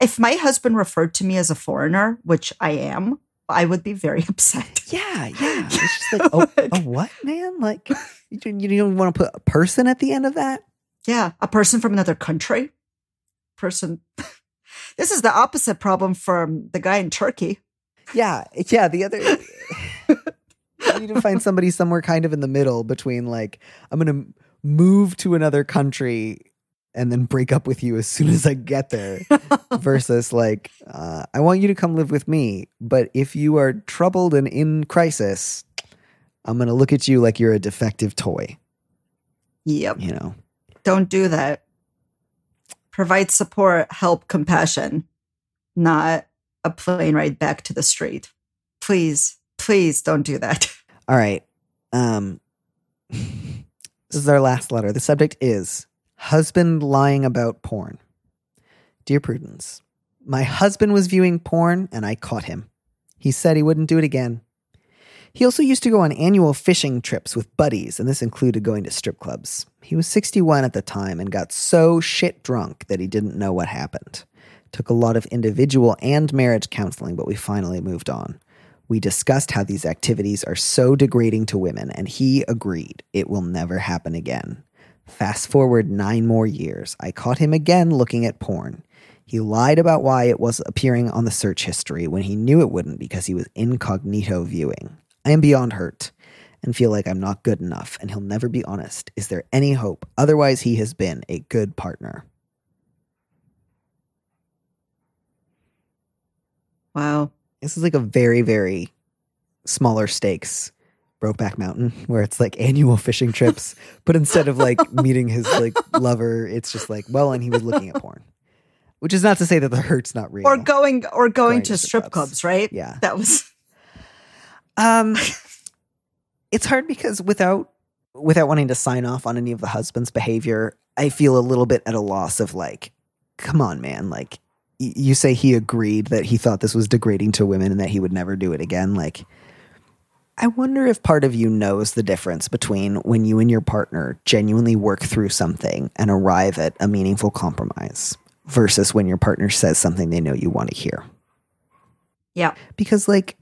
Speaker 2: If my husband referred to me as a foreigner, which I am, I would be very (laughs) upset.
Speaker 1: Yeah. Yeah. (laughs) It's just like, oh, oh what, man? Like, you, don't- you don't want to put a person at the end of that?
Speaker 2: Yeah, a person from another country. Person. (laughs) this is the opposite problem from the guy in Turkey.
Speaker 1: Yeah. Yeah. The other, you need to find somebody somewhere kind of in the middle between like, I'm going to move to another country and then break up with you as soon as I get there. (laughs) versus like uh, i want you to come live with me but if you are troubled and in crisis i'm going to look at you like you're a defective toy
Speaker 2: Yep.
Speaker 1: you know
Speaker 2: Don't do that. Provide support, help, compassion, not a plane ride back to the street. Please, please don't do that. (laughs)
Speaker 1: all right um (laughs) this is our last letter the subject is husband lying about porn dear prudence my husband was viewing porn and i caught him he said he wouldn't do it again He also used to go on annual fishing trips with buddies, and this included going to strip clubs. He was 61 at the time and got so shit drunk that he didn't know what happened. Took a lot of individual and marriage counseling, but we finally moved on. We discussed how these activities are so degrading to women, and he agreed it will never happen again. Fast forward nine more years, I caught him again looking at porn. He lied about why it was appearing on the search history when he knew it wouldn't because he was incognito viewing. I am beyond hurt and feel like I'm not good enough and he'll never be honest. Is there any hope? Otherwise, he has been a good partner.
Speaker 2: Wow.
Speaker 1: This is like a very, very smaller stakes Brokeback Mountain where it's like annual fishing trips, but instead of like (laughs) meeting his like lover, it's just like, well, and he was looking at porn. Which is not to say that the hurt's not real.
Speaker 2: Or going or going,
Speaker 1: Going
Speaker 2: to,
Speaker 1: to
Speaker 2: strip clubs,
Speaker 1: clubs.
Speaker 2: right?
Speaker 1: Yeah.
Speaker 2: That was (laughs)
Speaker 1: Um, it's hard because without without wanting to sign off on any of the husband's behavior, I feel a little bit at a loss of like, come on, man. Like, you say he agreed that he thought this was degrading to women and that he would never do it again. Like, I wonder if part of you knows the difference between when you and your partner genuinely work through something and arrive at a meaningful compromise versus when your partner says something they know you want to hear
Speaker 2: Yeah.
Speaker 1: because like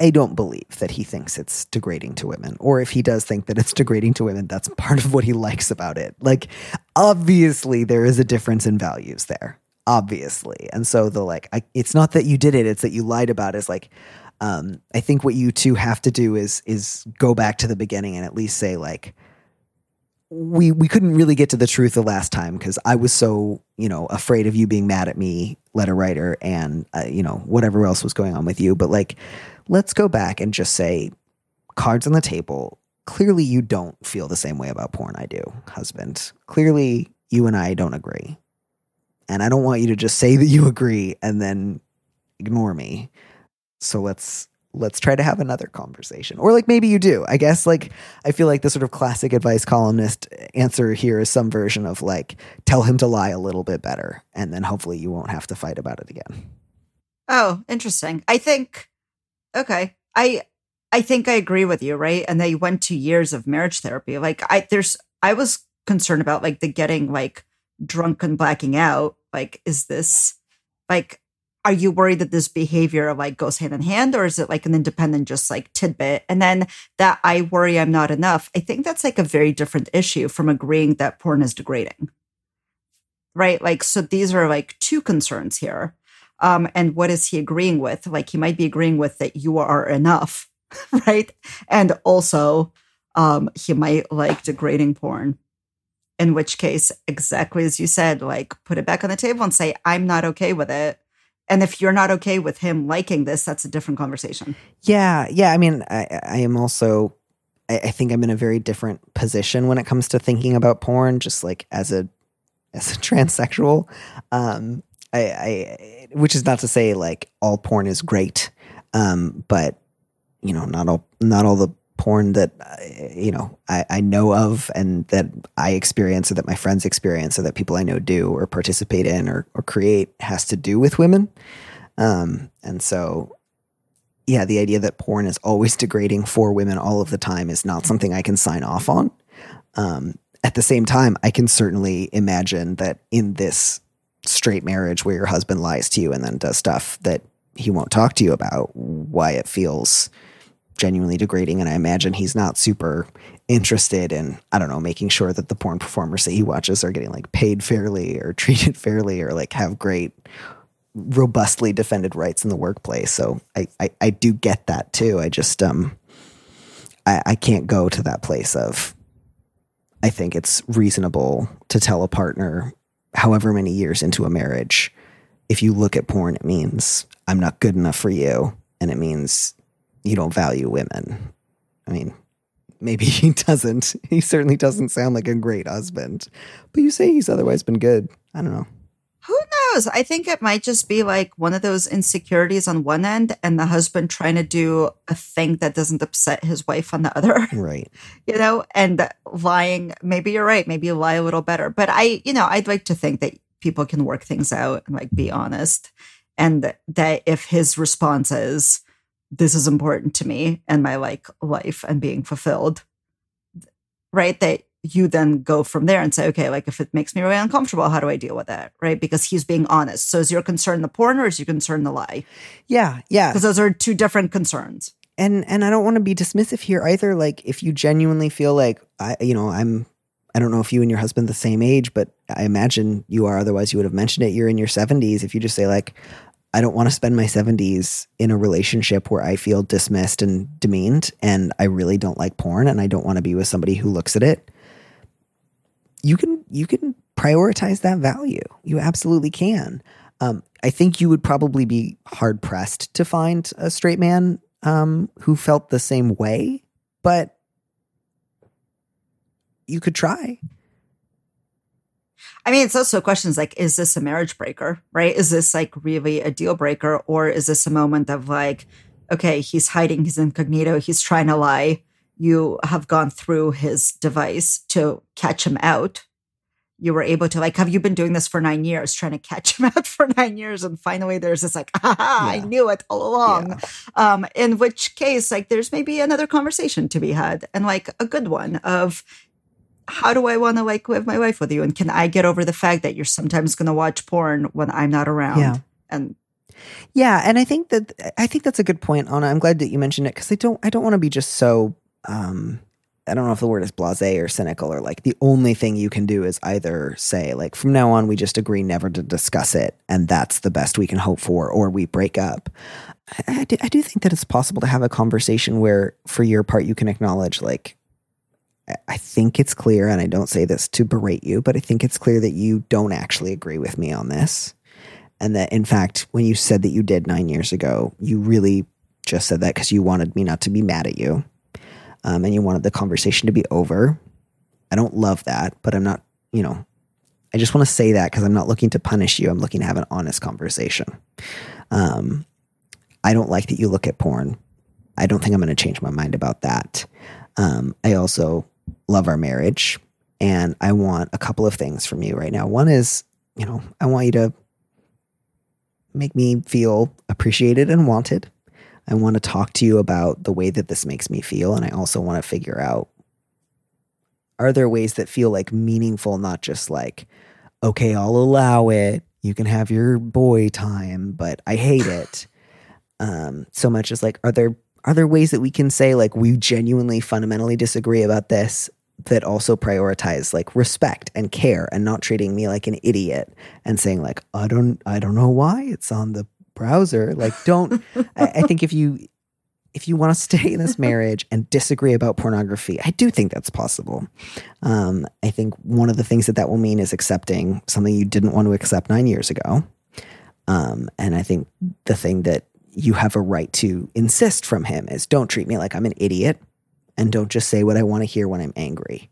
Speaker 1: I don't believe that he thinks it's degrading to women or if he does think that it's degrading to women that's part of what he likes about it like obviously there is a difference in values there obviously and so the like I, it's not that you did it it's that you lied about it. is like um I think what you two have to do is is go back to the beginning and at least say like we we couldn't really get to the truth the last time because I was so you know afraid of you being mad at me, letter writer, and uh, you know whatever else was going on with you. But like, let's go back and just say, cards on the table. Clearly, you don't feel the same way about porn I do, husband. Clearly, you and I don't agree, and I don't want you to just say that you agree and then ignore me. So let's let's try to have another conversation. Or like maybe you do. I guess like I feel like the sort of classic advice columnist answer here is some version of like tell him to lie a little bit better and then hopefully you won't have to fight about it again.
Speaker 2: Oh, interesting. I think okay. I I think I agree with you, right? And they went to years of marriage therapy. Like I there's I was concerned about like the getting like drunk and blacking out. Like, is this like are you worried that this behavior like goes hand in hand or is it like an independent just like tidbit? And then that i worry i'm not enough i think that's like a very different issue from agreeing that porn is degrading. Right? Like so these are like two concerns here. Um and what is he agreeing with? Like he might be agreeing with that you are enough (laughs) right? And also um he might like degrading porn. In which case exactly as you said like put it back on the table and say i'm not okay with it and if you're not okay with him liking this, that's a different conversation.
Speaker 1: Yeah, yeah. I mean, I, I am also. I, I think I'm in a very different position when it comes to thinking about porn. Just like as a as a (laughs) transsexual, um, I, I which is not to say like all porn is great, um, but you know, not all not all the porn that you know I, I know of and that I experience or that my friends experience or that people I know do or participate in or, or create has to do with women. Um, and so, yeah, the idea that porn is always degrading for women all of the time is not something I can sign off on. Um, at the same time, I can certainly imagine that in this straight marriage where your husband lies to you and then does stuff that he won't talk to you about, why it feels genuinely degrading. And I imagine he's not super interested in, I don't know, making sure that the porn performers that he watches are getting like paid fairly or (laughs) treated fairly or like have great, robustly defended rights in the workplace. So I, I, I do get that too. I just, um, I, I can't go to that place of, I think it's reasonable to tell a partner, however many years into a marriage, if you look at porn, it means I'm not good enough for you. And it means you don't value women. I mean, maybe (laughs) he doesn't. He certainly doesn't sound like a great husband, but you say he's otherwise been good. I don't know.
Speaker 2: Who knows? I think it might just be like one of those insecurities on one end and the husband trying to do a thing that doesn't upset his wife on the other. (laughs)
Speaker 1: Right.
Speaker 2: You know, and lying, maybe you're right. Maybe you lie a little better. But I, you know, I'd like to think that people can work things out and like be honest. And that if his response is, this is important to me and my like life and being fulfilled right that you then go from there and say okay like if it makes me really uncomfortable how do i deal with that right because he's being honest so is your concern the porn or is your concern the lie
Speaker 1: yeah yeah
Speaker 2: because those are two different concerns
Speaker 1: and and i don't want to be dismissive here either like if you genuinely feel like i you know i'm I don't know if you and your husband the same age, but I imagine you are. Otherwise, you would have mentioned it. You're in your 70s. If you just say like, I don't want to spend my 70s in a relationship where I feel dismissed and demeaned and I really don't like porn and I don't want to be with somebody who looks at it. You can you can prioritize that value. You absolutely can. Um, I think you would probably be hard pressed to find a straight man um, who felt the same way, but you could try.
Speaker 2: I mean, it's also questions like, is this a marriage breaker, right? Is this like really a deal breaker? Or is this a moment of like, okay, he's hiding his incognito, he's trying to lie. You have gone through his device to catch him out. You were able to, like, have you been doing this for nine years, trying to catch him (laughs) out for nine years? And finally, there's this, like, ah, yeah. I knew it all along. Yeah. Um, in which case, like, there's maybe another conversation to be had and, like, a good one of, how do I want to like live my life with you? And can I get over the fact that you're sometimes going to watch porn when I'm not around?
Speaker 1: Yeah.
Speaker 2: And
Speaker 1: yeah, and I think that I think that's a good point, Anna. I'm glad that you mentioned it because I don't I don't want to be just so um I don't know if the word is blasé or cynical or like the only thing you can do is either say like from now on we just agree never to discuss it and that's the best we can hope for or we break up. I, I, do, I do think that it's possible to have a conversation where for your part you can acknowledge like I think it's clear, and I don't say this to berate you, but I think it's clear that you don't actually agree with me on this. And that, in fact, when you said that you did nine years ago, you really just said that because you wanted me not to be mad at you. Um, and you wanted the conversation to be over. I don't love that, but I'm not, you know, I just want to say that because I'm not looking to punish you. I'm looking to have an honest conversation. Um, I don't like that you look at porn. I don't think I'm going to change my mind about that. Um, I also love our marriage. And I want a couple of things from you right now. One is, you know, I want you to make me feel appreciated and wanted. I want to talk to you about the way that this makes me feel. And I also want to figure out are there ways that feel like meaningful, not just like, okay, I'll allow it, you can have your boy time, but I hate it. um, so much as like, are there are there ways that we can say like we genuinely fundamentally disagree about this that also prioritize like respect and care and not treating me like an idiot and saying like I don't I don't know why it's on the browser. Like don't I, I think if you if you want to stay in this marriage and disagree about pornography, I do think that's possible. Um, I think one of the things that that will mean is accepting something you didn't want to accept nine years ago. Um, and I think the thing that you have a right to insist from him is don't treat me like I'm an idiot and don't just say what I want to hear when I'm angry.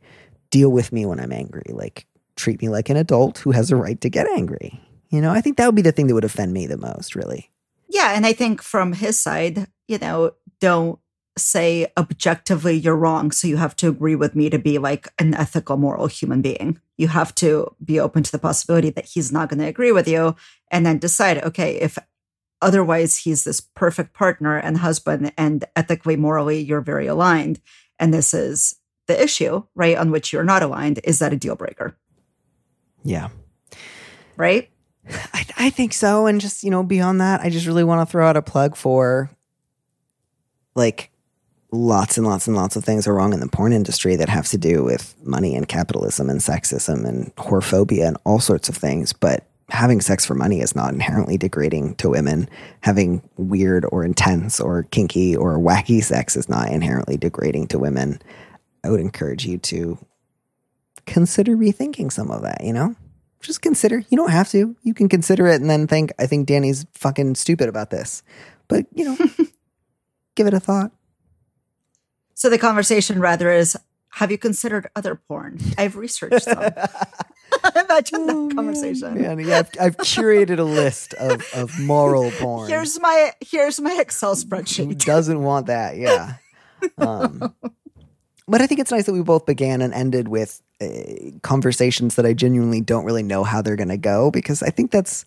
Speaker 1: Deal with me when I'm angry. Like treat me like an adult who has a right to get angry. You know, I think that would be the thing that would offend me the most, really.
Speaker 2: Yeah. And I think from his side, you know, don't say objectively you're wrong. So you have to agree with me to be like an ethical, moral human being. You have to be open to the possibility that he's not going to agree with you and then decide, okay, if otherwise he's this perfect partner and husband and ethically, morally, you're very aligned. And this is the issue, right? On which you're not aligned. Is that a deal breaker?
Speaker 1: Yeah.
Speaker 2: Right?
Speaker 1: I, I think so. And just, you know, beyond that, I just really want to throw out a plug for like lots and lots and lots of things are wrong in the porn industry that have to do with money and capitalism and sexism and whorephobia and all sorts of things. But having sex for money is not inherently degrading to women. Having weird or intense or kinky or wacky sex is not inherently degrading to women. I would encourage you to consider rethinking some of that, you know? Just consider. You don't have to. You can consider it and then think, I think Danny's fucking stupid about this. But, you know, (laughs) give it a thought.
Speaker 2: So the conversation rather is have you considered other porn? I've researched some. (laughs) (laughs) Imagine that conversation.
Speaker 1: Man, yeah, I've, I've curated a list of, of moral porn.
Speaker 2: Here's my here's my Excel
Speaker 1: Who
Speaker 2: spreadsheet.
Speaker 1: doesn't want that? Yeah. Um, but I think it's nice that we both began and ended with uh, conversations that I genuinely don't really know how they're going to go because I think that's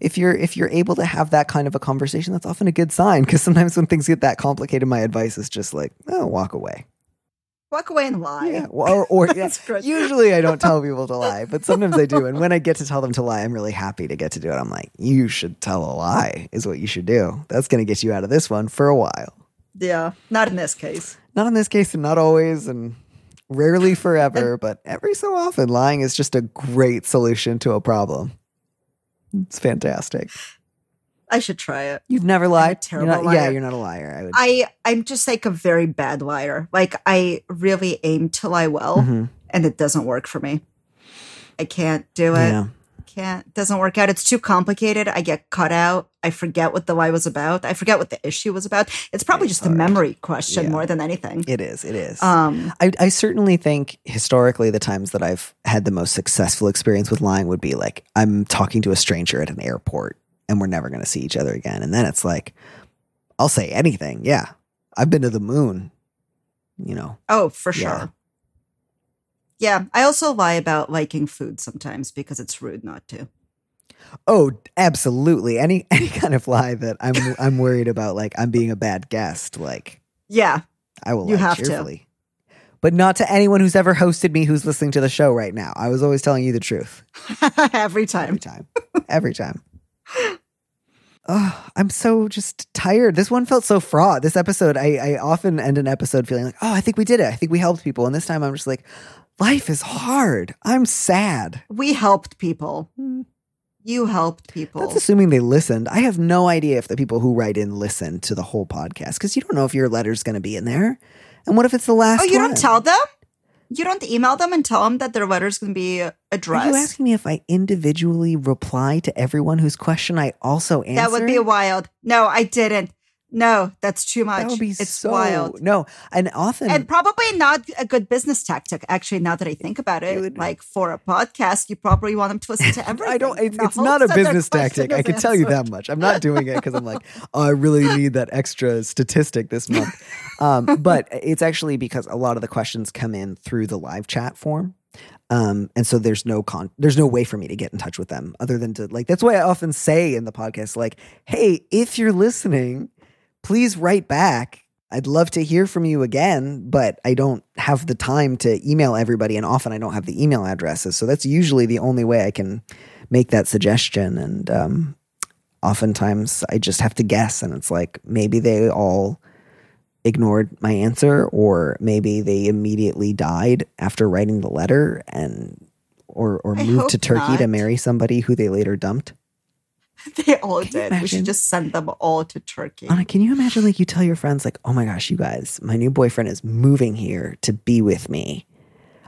Speaker 1: if you're if you're able to have that kind of a conversation, that's often a good sign. Because sometimes when things get that complicated, my advice is just like, oh, walk away.
Speaker 2: Walk away and lie.
Speaker 1: Yeah, or, or (laughs) yeah. Usually I don't tell (laughs) people to lie, but sometimes I do. And when I get to tell them to lie, I'm really happy to get to do it. I'm like, you should tell a lie, is what you should do. That's going to get you out of this one for a while.
Speaker 2: Yeah, not in this case.
Speaker 1: Not in this case, and not always, and rarely (laughs) forever, but every so often, lying is just a great solution to a problem. It's fantastic.
Speaker 2: I should try it.
Speaker 1: You've never lied.
Speaker 2: Terrible
Speaker 1: not- Yeah, you're not a liar. I would.
Speaker 2: I I'm just like a very bad liar. Like I really aim to lie well,
Speaker 1: Mhm.
Speaker 2: and it doesn't work for me. I can't do it.
Speaker 1: Yeah.
Speaker 2: Can't. It doesn't work out. It's too complicated. I get cut out. I forget what the lie was about. I forget what the issue was about. It's probably
Speaker 1: It's
Speaker 2: just a memory question
Speaker 1: Yeah.
Speaker 2: more than anything.
Speaker 1: It is. It is.
Speaker 2: Um.
Speaker 1: I, I certainly think historically the times that I've had the most successful experience with lying would be like I'm talking to a stranger at an airport and we're never going to see each other again. And then it's like, I'll say anything. Yeah. I've been to the moon, you know.
Speaker 2: Oh, for sure. Yeah. I also lie about liking food sometimes because it's rude not to.
Speaker 1: Oh, absolutely. Any (laughs) any kind of lie that I'm I'm worried about like I'm being a bad guest, like
Speaker 2: Yeah.
Speaker 1: I will
Speaker 2: You
Speaker 1: lie
Speaker 2: have to.
Speaker 1: But not to anyone who's ever hosted me who's listening to the show right now. I was always telling you the truth. (laughs)
Speaker 2: Every time.
Speaker 1: Every time. Every time. (laughs) Oh, I'm so just tired. This one felt so fraught. This episode, I, I often end an episode feeling like, oh, I think we did it. I think we helped people. And this time I'm just like, life is hard. I'm sad.
Speaker 2: We helped people.
Speaker 1: Hmm.
Speaker 2: You helped people.
Speaker 1: That's assuming they listened. I have no idea if the people who write in listen to the whole podcast because you don't know if your letter's going to be in there. And what if it's the last
Speaker 2: Oh, you
Speaker 1: one?
Speaker 2: don't tell them? You don't email them and tell them that their letter's going to be
Speaker 1: Are
Speaker 2: addressed?
Speaker 1: you asking me if I individually reply to everyone whose question I also answer?
Speaker 2: that would be wild. No, I didn't. No, that's too much.
Speaker 1: That would be
Speaker 2: it's
Speaker 1: so
Speaker 2: wild.
Speaker 1: No, and often
Speaker 2: And probably not a good business tactic. Actually, now that I think about it,
Speaker 1: would-
Speaker 2: like for a podcast, you probably want them to listen to everything. (laughs)
Speaker 1: I don't. It's, it's not a
Speaker 2: hopes that their
Speaker 1: business tactic. I can tell you that much. I'm not doing it because I'm like, (laughs) oh, I really need that extra statistic this month. Um, (laughs) but it's actually because a lot of the questions come in through the live chat form. Um, and so there's no con, there's no way for me to get in touch with them other than to like. That's why I often say in the podcast, like, "Hey, if you're listening, please write back. I'd love to hear from you again, but I don't have the time to email everybody, and often I don't have the email addresses. So that's usually the only way I can make that suggestion. And um, oftentimes I just have to guess. And it's like maybe they all ignored my answer, or maybe they immediately died after writing the letter and or, or
Speaker 2: I
Speaker 1: moved to Turkey to marry somebody who they later dumped. (laughs)
Speaker 2: They all
Speaker 1: Can
Speaker 2: did. We should just send them all to Turkey.
Speaker 1: Anna, can you imagine like you tell your friends like, "Oh my gosh, you guys, my new boyfriend is moving here to be with me.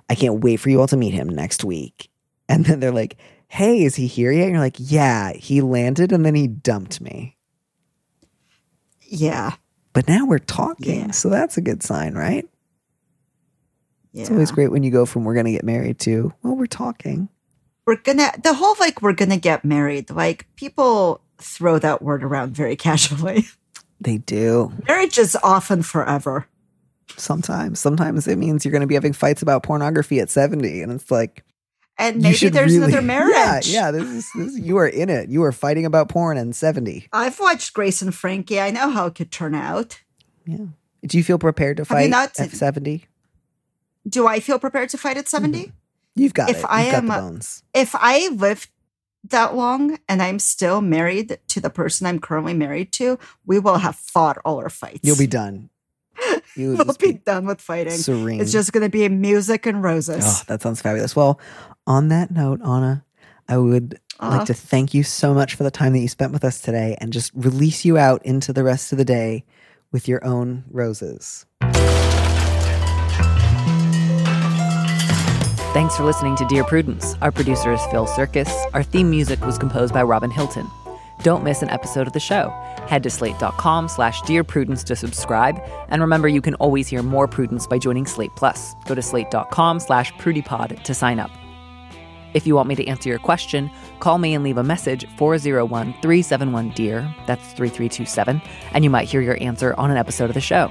Speaker 1: I can't wait for you all to meet him next week." And then they're like, "Hey, is he here yet?" And you're like, "Yeah, he landed and then he dumped me."
Speaker 2: Yeah.
Speaker 1: But now we're talking,
Speaker 2: Yeah.
Speaker 1: so that's a good sign, right?
Speaker 2: Yeah.
Speaker 1: It's always great when you go from "we're going to get married" to "well, we're talking."
Speaker 2: We're gonna the whole like we're gonna get married like people throw that word around very (laughs) casually
Speaker 1: They do.
Speaker 2: marriage is often forever
Speaker 1: Sometimes, sometimes it means you're to be having fights about pornography at 70 and it's like
Speaker 2: and maybe there's
Speaker 1: really-
Speaker 2: another (laughs) marriage
Speaker 1: Yeah, yeah. This is, this is you are in it. You are fighting about porn and seventy.
Speaker 2: i've watched grace and frankie i know how it could turn out
Speaker 1: Yeah. Do you feel prepared to fight
Speaker 2: not-
Speaker 1: F seventy?
Speaker 2: do i feel prepared to fight at 70 mm-hmm.
Speaker 1: You've got
Speaker 2: If
Speaker 1: it. You've
Speaker 2: I
Speaker 1: got
Speaker 2: am
Speaker 1: the bones.
Speaker 2: if i lived that long and i'm still married to the person i'm currently married to we will have fought all our fights
Speaker 1: You'll be done. (laughs) You'll
Speaker 2: we'll be
Speaker 1: be
Speaker 2: done with fighting
Speaker 1: serene.
Speaker 2: it's just going to be music and roses
Speaker 1: oh, that sounds fabulous. Well, on that note, Anna, I would
Speaker 2: Uh,
Speaker 1: like to thank you so much for the time that you spent with us today, and just release you out into the rest of the day with your own roses.
Speaker 3: Thanks for listening to Dear Prudence. Our producer is Phil Surkis. Our theme music was composed by Robin Hilton. Don't miss an episode of the show. Head to slate.com slash Dear Prudence to subscribe. And remember, you can always hear more Prudence by joining Slate Plus. Go to slate.com slash prudiepod to sign up. If you want me to answer your question, call me and leave a message 401 371 DEAR. That's 3327. And you might hear your answer on an episode of the show.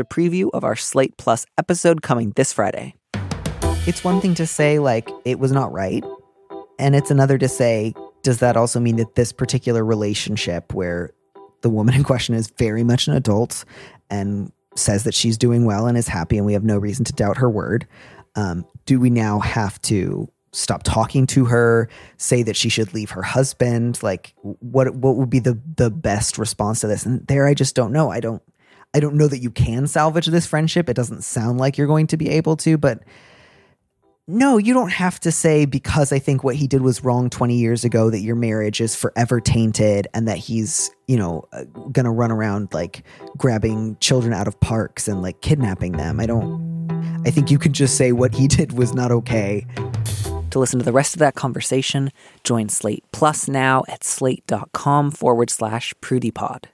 Speaker 3: A preview of our Slate Plus episode coming this Friday.
Speaker 1: It's one thing to say, like, it was not right. And it's another to say, does that also mean that this particular relationship where the woman in question is very much an adult and says that she's doing well and is happy and we have no reason to doubt her word, um, do we now have to stop talking to her, say that she should leave her husband? Like, what what would be the the best response to this? And there, I just don't know. I don't I don't know that you can salvage this friendship. It doesn't sound like you're going to be able to, but no, you don't have to say because I think what he did was wrong 20 years ago that your marriage is forever tainted and that he's, you know, uh, going to run around like grabbing children out of parks and like kidnapping them. I don't I think you can just say what he (laughs) did was not okay.
Speaker 3: To listen to the rest of that conversation, join Slate Plus now at slate.com forward slash prudiepod.